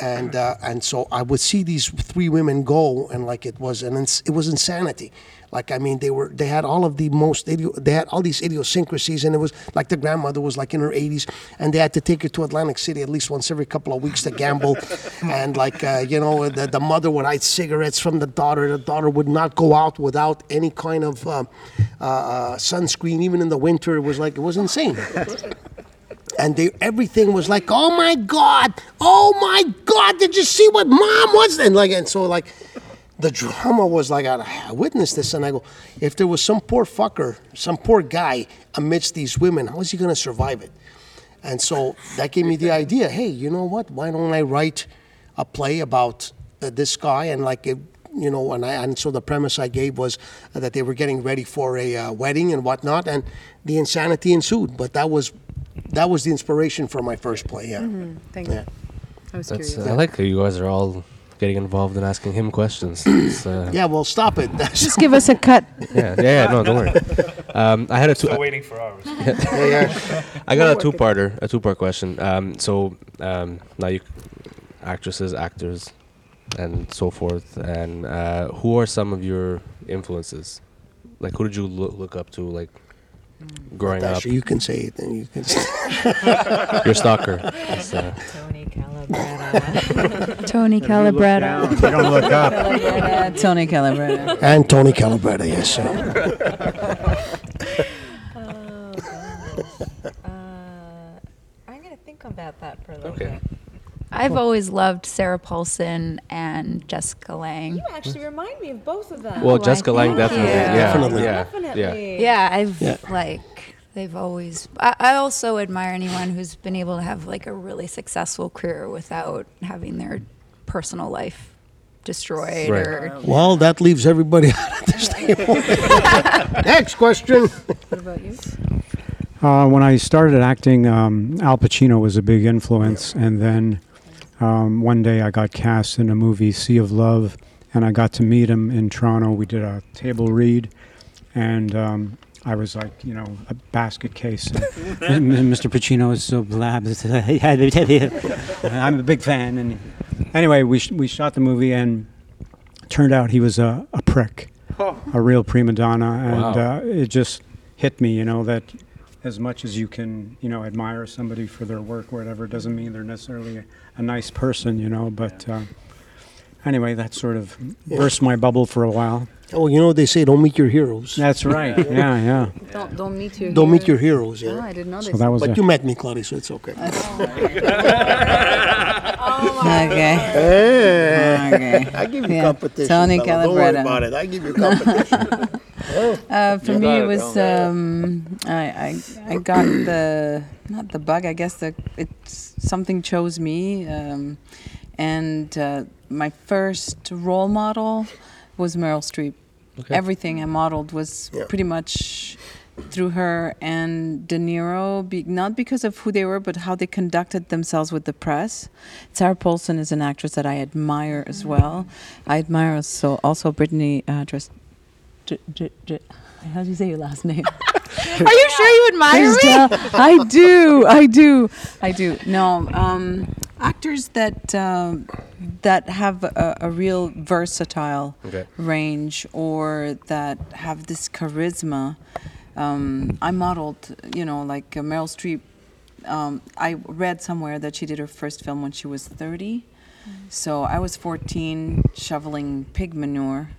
And uh, and so I would see these three women go, and like it was and it was insanity. Like I mean, they were they had all of the most they had all these idiosyncrasies, and it was like the grandmother was like in her 80s, and they had to take her to Atlantic City at least once every couple of weeks to gamble, and like uh, you know the, the mother would hide cigarettes from the daughter. The daughter would not go out without any kind of uh, uh, uh, sunscreen, even in the winter. It was like it was insane and they everything was like, oh my god, oh my god, did you see what mom was? And like, and so like, the drama was like, I witnessed this, and I go, if there was some poor fucker, some poor guy amidst these women, how is he gonna survive it? And so that gave me the idea. Hey, you know what? Why don't I write a play about uh, this guy and like it, you know? And I and so the premise I gave was that they were getting ready for a uh, wedding and whatnot, and the insanity ensued. But that was that was the inspiration for my first play. Yeah. Thank Yeah. I was That's, curious. I like how you guys are all getting involved and asking him questions. Uh, Yeah. Well, stop it. Just give us a cut. yeah, yeah, yeah, no, don't worry. Um, I had a two. Still waiting for ours. I got a two-parter, a two-part question. Um, so um, now you, actresses, actors, and so forth, and uh, who are some of your influences? Like, who did you look, look up to, like, growing up? You can say it, and you can. Say Your stalker. It's, Tony Calabretta. Tony Calabretta. You don't look up. Calabretta, Tony Calabretta. and Tony Calabretta, yes. Sir. oh, gosh. Uh, I'm going to think about that for a little Okay. bit. I've always loved Sarah Paulson and Jessica Lange. You actually remind me of both of them. well, why, Jessica Lange thank definitely. you. Yeah, Definitely. yeah, Definitely. Yeah, I've Yeah. like they've always. I, I also admire anyone who's been able to have like a really successful career without having their personal life destroyed Right. or. Well, that leaves everybody out of this table. Next question. What about you? Uh, when I started acting, um, Al Pacino was a big influence, and then um, one day I got cast in a movie, Sea of Love, and I got to meet him in Toronto. We did a table read, and um, I was like, you know, a basket case. And Mr. Pacino is so blah. blah. I'm a big fan, and anyway, we sh- we shot the movie, and turned out he was a, a prick, a real prima donna, and Wow. uh, it just hit me, you know, that as much as you can, you know, admire somebody for their work or whatever, doesn't mean they're necessarily a, a nice person, you know. But uh, anyway, that sort of burst my bubble for a while. Oh, you know they say don't meet your heroes. That's right. yeah, yeah. Don't don't meet your. Don't meet your heroes. Yeah. Oh, I didn't know So that was But a, you met me, Claudia, so it's okay. okay. Hey, Okay. I give you Yeah. competition. Tony fella. Don't worry Calabretta. about it. I give you competition. Uh, for You me, it it, was um, I, I I got the not the bug. I guess the it's something chose me, um, and uh, my first role model was Meryl Streep. Everything I modeled was Yeah. pretty much through her and De Niro, be, not because of who they were, but how they conducted themselves with the press. Sarah Paulson is an actress that I admire as well. I admire also also Brittany uh, Dres- J- J- J- how do you say your last name? Are you sure you admire me? Estelle. I do, I do, I do. No, um, actors that um, that have a, a real versatile Okay. range or that have this charisma. Um, I modeled, you know, like uh, Meryl Streep. Um, I read somewhere that she did her first film when she was 30. So I was 14 shoveling pig manure.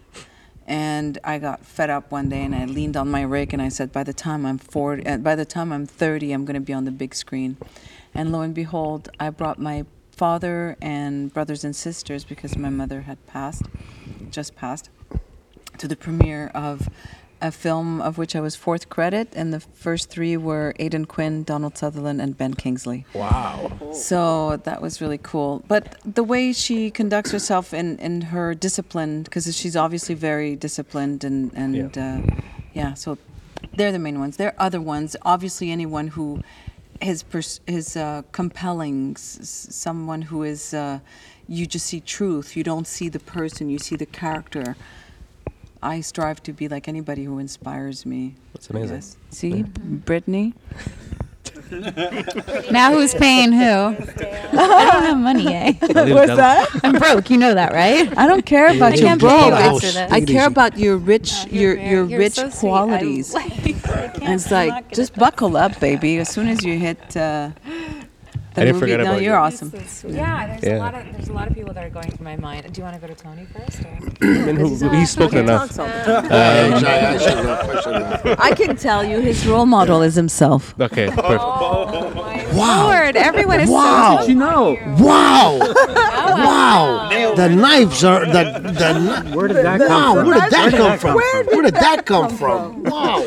And I got fed up one day and I leaned on my rake and I said, by the time I'm 40, uh, by the time I'm 30, I'm going to be on the big screen. And lo and behold, I brought my father and brothers and sisters because my mother had passed, just passed, to the premiere of a film of which I was fourth credit, and the first three were Aidan Quinn, Donald Sutherland, and Ben Kingsley. Wow. So that was really cool. But the way she conducts herself in, in her discipline, because she's obviously very disciplined, and, and yeah. Uh, yeah, so they're the main ones. There are other ones. Obviously, anyone who is, pers- is uh, compelling, s- someone who is, uh, you just see truth. You don't see the person, you see the character. I strive to be like anybody who inspires me. That's amazing. Yes. See, Brittany. now who's paying who? I don't have money, eh? What's that? I'm broke. You know that, right? I don't care about your broke. pay you after this. I care about your rich, your very- your you're rich so sweet. I qualities. like- I And it's like just buckle up, baby. As soon as you hit uh, the I didn't movie, forget no, about you're you. awesome. Yeah, there's Yeah. a lot of there's a lot of people that are going through my mind. Do you want to go to Tony first? Or? And who, he's spoken enough. Um, I should- I should have questioned that. I can tell you, his role model is himself. Okay, oh, perfect. Oh my Wow. lord! Everyone is Wow. so. You know. Wow! wow! The knives are the the. Where did that Wow! come from? Where did that come from? Where did that come from? Wow!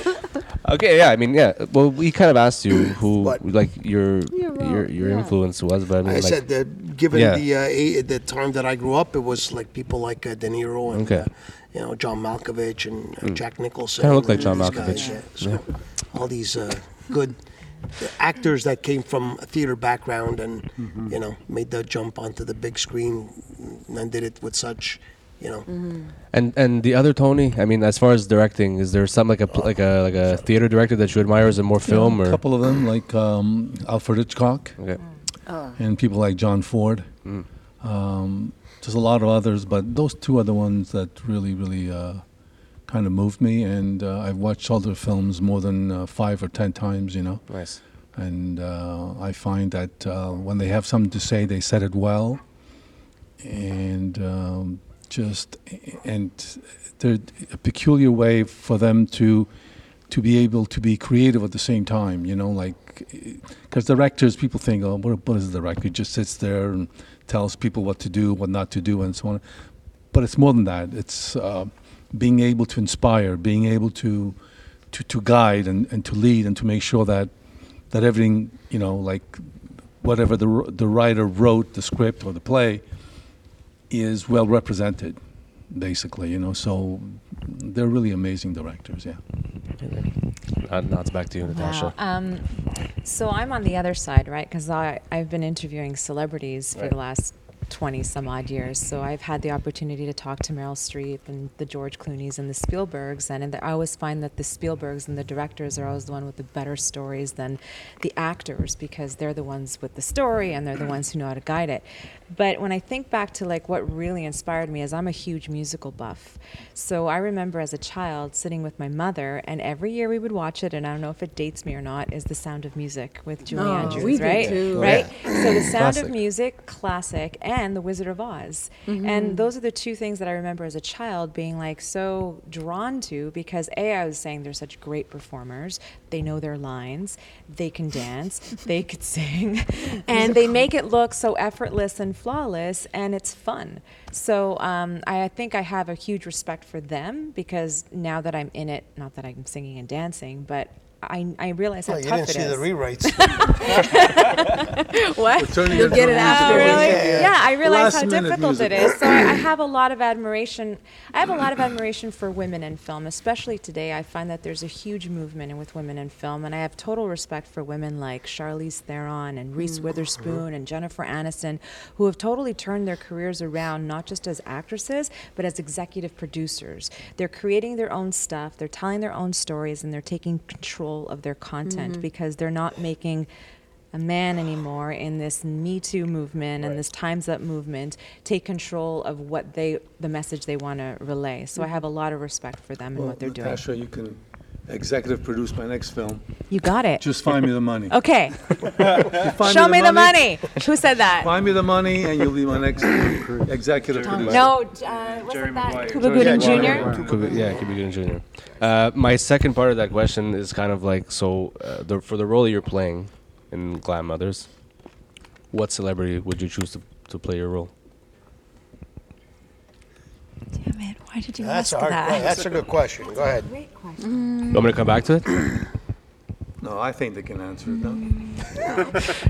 Okay, yeah, I mean, yeah. Well, we kind of asked you who, What? like, your wrong, your your yeah. influence was, but I mean, I like, said that given Yeah. the uh, a, the time that I grew up, it was like people like uh, De Niro and Okay. uh, you know John Malkovich and uh, Jack Nicholson. Kinda look like and John these Malkovich. guys, yeah. So all these uh, good actors that came from a theater background and you know made the jump onto the big screen and did it with such you know and and the other Tony, I mean, as far as directing, is there some like a like a like a theater director that you admire? Is it more film a or? couple of them, like um, Alfred Hitchcock, Okay. and people like John Ford. Mm. Um, there's a lot of others, but those two are the ones that really, really uh, kind of moved me. And uh, I've watched all their films more than uh, five or ten times, you know. Nice. And uh, I find that uh, when they have something to say, they said it well. And um, just, and there's a peculiar way for them to to be able to be creative at the same time, you know, like, because directors, people think, oh, what, what is a director? He just sits there and tells people what to do, what not to do, and so on. But it's more than that. It's uh, being able to inspire, being able to to, to guide and, and to lead and to make sure that that everything, you know, like whatever the the writer wrote, the script or the play, is well represented, basically, you know. So they're really amazing directors, yeah. Nod- Nods back to you, Natasha. Wow. Um, so I'm on the other side, right? Because I've been interviewing celebrities for Right. the last 20 some odd years. So I've had the opportunity to talk to Meryl Streep and the George Clooney's and the Spielbergs. And, and I always find that the Spielbergs and the directors are always the one with the better stories than the actors because they're the ones with the story and they're the ones who know how to guide it. But when I think back to like what really inspired me is I'm a huge musical buff. So I remember as a child sitting with my mother and every year we would watch it and I don't know if it dates me or not is The Sound of Music with Julie Oh, Andrews, we did right? too. Right? So The Sound Classic. of Music, classic, and The Wizard of Oz. And those are the two things that I remember as a child being like so drawn to because A, I was saying they're such great performers. They know their lines, they can dance, they could sing, and they make it look so effortless and flawless, and it's fun. So um, I think I have a huge respect for them because now that I'm in it, not that I'm singing and dancing, but I, I realize how Well, you tough didn't it see is. the rewrites. what? turning You'll into get a it after. musical. Really? Yeah, yeah. Yeah, I realize how Last minute difficult it musical. is. So I, I have a lot of admiration. I have a lot of admiration for women in film, especially today. I find that there's a huge movement with women in film, and I have total respect for women like Charlize Theron and Reese mm-hmm. Witherspoon and Jennifer Aniston, who have totally turned their careers around, not just as actresses, but as executive producers. They're creating their own stuff, they're telling their own stories, and they're taking control of their content mm-hmm. because they're not making a man anymore in this Me Too movement and this Times Up movement take control of what they, the message they want to relay. So I mm. have a lot of respect for them and what they're doing. Natasha, you can executive produce my next film. You got it. Just find me the money. Okay. find Show me me the the money. money. Who said that? Find me the money and you'll be my next executive producer. No, uh, wasn't that Cuba Gooding Jr.? Cuba- yeah, Cuba Gooding Jr. Uh, my second part of that question is kind of like so uh, the, for the role you're playing in Glam Mothers, what celebrity would you choose to, to play your role? Damn it! Why did you That's a ask hard. that? que- That's a good question. Go ahead. You want me to come back to it? No, I think they can answer it. No?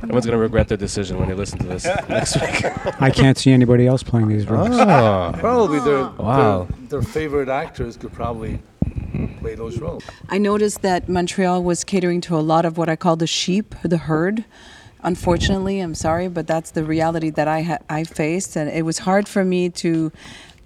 Everyone's gonna regret their decision when they listen to this next week. I can't see anybody else playing these roles. Ah. Probably their, Wow. their, their favorite actors could probably play those roles. I noticed that Montreal was catering to a lot of what I call the sheep, the herd. Unfortunately, I'm sorry, but that's the reality that I ha- I faced, and it was hard for me to,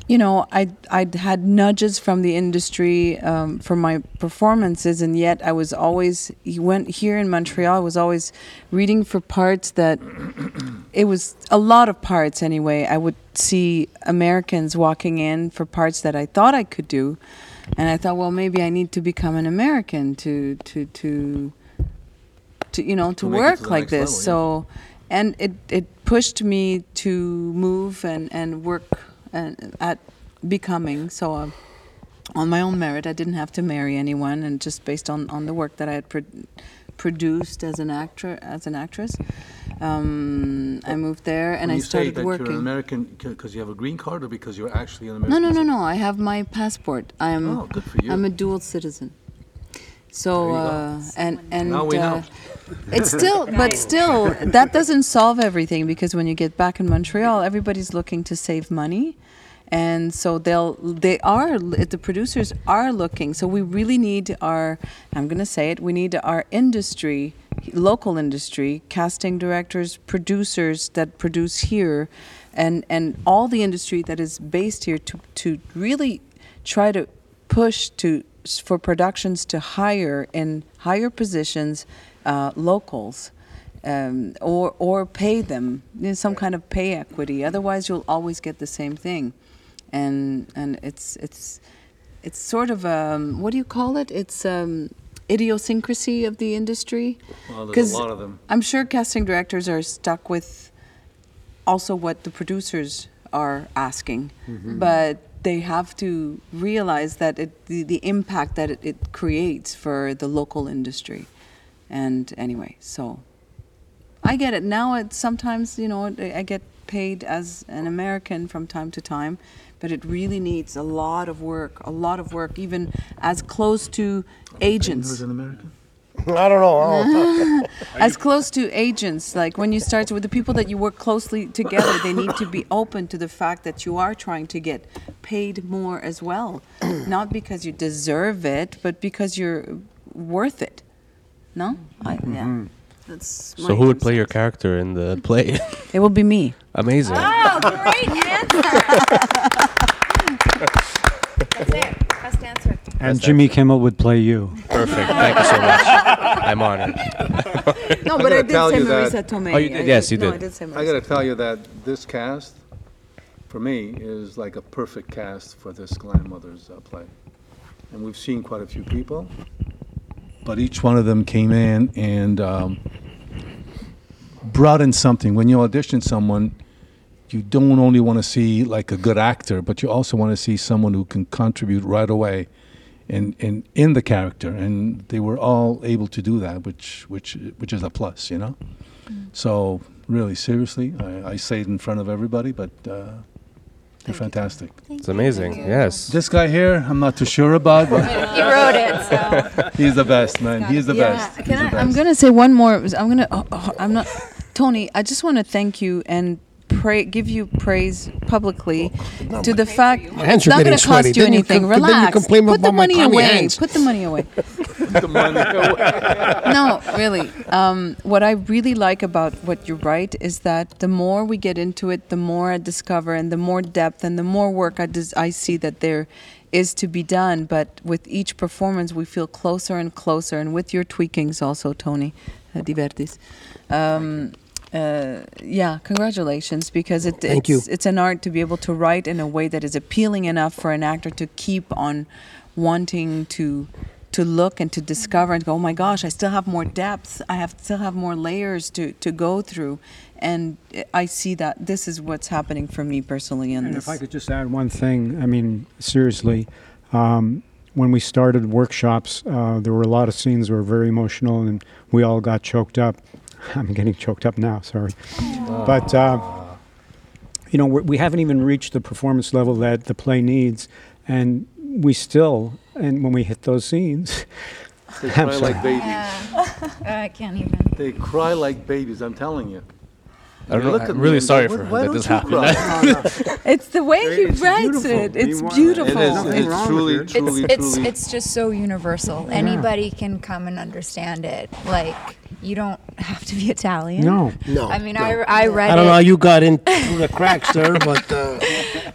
you know, I I'd had nudges from the industry um, for my performances, and yet I was always you went here in Montreal. I was always reading for parts that it was a lot of parts anyway. I would see Americans walking in for parts that I thought I could do, and I thought, well, maybe I need to become an American to to to to you know to, work to like this. level, so, and it it pushed me to move and and work and at becoming. So. Uh, on my own merit, I didn't have to marry anyone, and just based on, on the work that I had pro- produced as an actor as an actress, um, I moved there and I you say started that you're an. American because you have a green card or because you're actually an American? No, no, no, no. I have my passport. I'm. Oh, good for you. I'm a dual citizen. So There you go. uh, and and Now we uh, know. it's still, but still, that doesn't solve everything because when you get back in Montreal, everybody's looking to save money, and so they'll they are the producers are looking. So we really need our. I'm going to say it. We need our industry, local industry, casting directors, producers that produce here, and and all the industry that is based here to to really try to push to for productions to hire in higher positions uh, locals um, or or pay them you know, some kind of pay equity. Otherwise you'll always get the same thing. And and it's it's it's sort of um, what do you call it? It's um, idiosyncrasy of the industry. Well, there's a 'Cause lot of them. I'm sure casting directors are stuck with also what the producers are asking, Mm-hmm. but they have to realize that it, the, the impact that it, it creates for the local industry. And anyway, so I get it. Now it sometimes, you know, I get paid as an American from time to time, but it really needs a lot of work, a lot of work, even as close to agents. Who's an American? I don't know. I don't know. as close to agents like when you start with the people that you work closely together they need to be open to the fact that you are trying to get paid more as well not because you deserve it but because you're worth it no I, yeah mm-hmm. that's So who would play your character in the play? it will be me Amazing. Oh, great answer. That's it. Best answer. And Jimmy Kimmel would play you. Perfect. Thank you so much. I'm honored. no but i gonna did tell say you marisa that- tomei Oh, you did? I- Yes, you no, did. i did say I got to tell you that this cast, for me, is like a perfect cast for this grandmother's uh, play. And we've seen quite a few people, but each one of them came in and um, brought in something. When you audition someone, you don't only want to see like a good actor, but you also want to see someone who can contribute right away in, in, in the character. And they were all able to do that, which, which, which is a plus, you know? So, really, seriously, I, I say it in front of everybody, but uh, they're fantastic. It's amazing. Yes. This guy here, I'm not too sure about, but He wrote it, so. he's the best, man. He's the yeah, best. He's Can the I, I'm gonna say one more. I'm gonna. oh, oh, I'm not. Tony, I just want to thank you and pray, give you praise publicly to the fact My hands it's not going to sweaty. cost you Then you anything. com- then you Relax. complain Put the my money away. hands. Put the money away. the money away. no, really. Um, what I really like about what you write is that the more we get into it, the more I discover, and the more depth and the more work I, des- I see that there is to be done. But with each performance, we feel closer and closer, and with your tweakings also, Tony. uh, Diverdis. Um, uh, yeah, congratulations because it, Thank it's you. it's an art to be able to write in a way that is appealing enough for an actor to keep on wanting to to look and to discover and go, oh my gosh, I still have more depth. I have still have more layers to, to go through, and I see that this is what's happening for me personally in And this. if I could just add one thing, I mean, seriously, um, when we started workshops, uh, there were a lot of scenes that were very emotional, and we all got choked up. I'm getting choked up now. Sorry, but uh, you know, we're, haven't even reached the performance level that the play needs, and we still, and when we hit those scenes, They cry like babies. Yeah. I can't even. They cry like babies, I'm telling you. I don't You know. look at I'm really sorry for why that don't this you happened. cry?" It's the way he It's writes beautiful. it. It's Meanwhile- beautiful. It is, Nothing it's truly, with it. truly, it's it's truly. it's just so universal. Anybody can come and understand it. Like you don't have to be Italian. no. No. I mean, no. I, I read I don't it. know how you got in through the cracks there, but uh,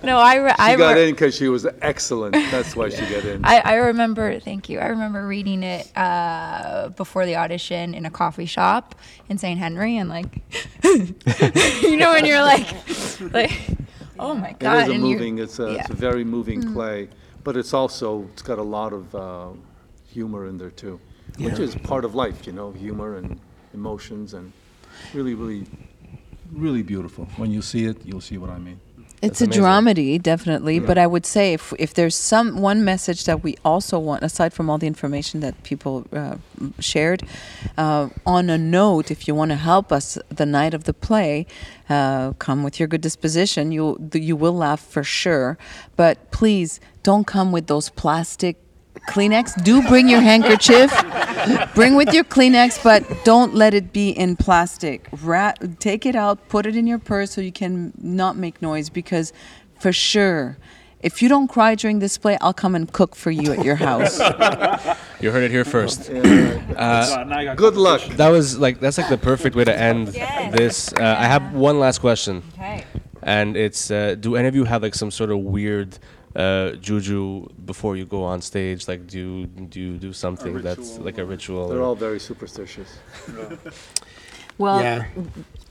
No, I re- I She got re- in because she was excellent. That's why she got in. I, I remember, thank you. I remember reading it uh, before the audition in a coffee shop in St. Henry, and like, you know, when you're like, like, oh my It god, is a and you- moving, it's a, it's yeah. Mm. a very moving play, but it's also, it's got a lot of uh, humor in there too, which is part of life, you know, humor and emotions and really, really, Really beautiful. When you see it, you'll see what I mean. It's a amazing. dramedy, definitely. But I would say if if there's some one message that we also want, aside from all the information that people uh, shared, uh, on a note, if you want to help us the night of the play, uh, come with your good disposition. You you will laugh for sure. But please don't come with those plastic. Kleenex. Do bring your handkerchief. bring with your Kleenex, but don't let it be in plastic. Ra- take it out, put it in your purse so you can not make noise because for sure, if you don't cry during this play, I'll come and cook for you at your house. You heard it here first. good luck. That was like that's like the perfect way to end this. Uh, I have one last question, Okay. and it's: uh, Do any of you have like some sort of weird uh, juju before you go on stage? Like, do you, do you do something that's like a ritual? They're or- all very superstitious. well, yeah,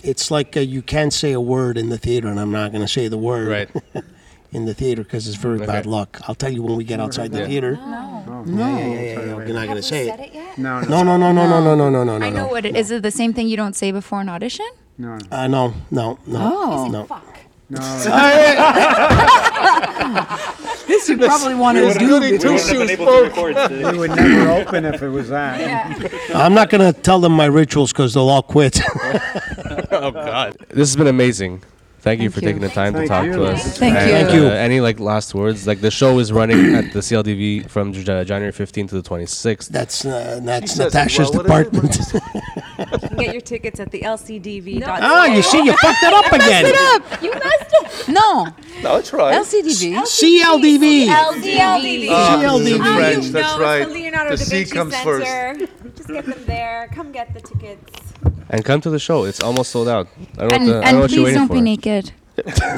it's like uh, you can't say a word in the theater, and I'm not going to say the word right. in the theater because it's very bad luck. I'll tell you when we get outside the Yeah. theater. No. Yeah, yeah, yeah, yeah, yeah. You're not going to say it. it yet? No, no, No, no, no, no, no, no, no, no, no, no. I know what it is. It the same thing you don't say before an audition? no, no. Uh, no, no, no, Oh. no. this you probably want to do. Goody two shoes spoke. We would never open if it was that. I'm not going to tell them my rituals because they'll all quit. oh God, this has been amazing. Thank, you Thank for you. taking the time to Thank talk you. to us. Thank And, you. Thank you. Uh, any like last words? Like the show is running at the CLDV from J- January 15th to the 26th. that's uh, that's Natasha's well. What is it? department. You can get your tickets at the LCDV. Ah, you see, you fucked it up again. Shut up. You messed up. No, No, it's right. LCDV. CLDV. LCDV. Ah, CLDV. this French, you that's know, right. It's the Leonardo The da C Vinci comes first. Center. Just get them there. Come get the tickets. And come to the show. It's almost sold out. I don't And, know what, the, I don't know and what you're please waiting don't for. be naked.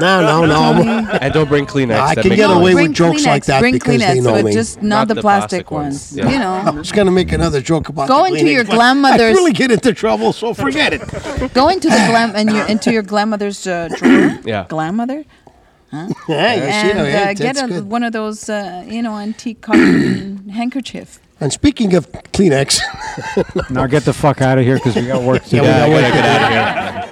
No, no, no. I'm- and don't bring Kleenex. I That can makes get no away sense. with Bring jokes like Kleenex, that bring because Kleenex, they know but me. just not, Not the the plastic, plastic ones. ones. Yeah. You I know, just going to make another joke about Go the into Kleenex, your but grandmother's- I really get into trouble, so forget it. go into the glam and your into your grandmother's uh, drawer. Yeah. Grandmother. Yeah, you see, and no, uh, yeah, get that's a, good. one of those, uh, you know, antique cotton handkerchief. And speaking of Kleenex, Now get the fuck out of here because we got work to do. Yeah, I gotta get out of here.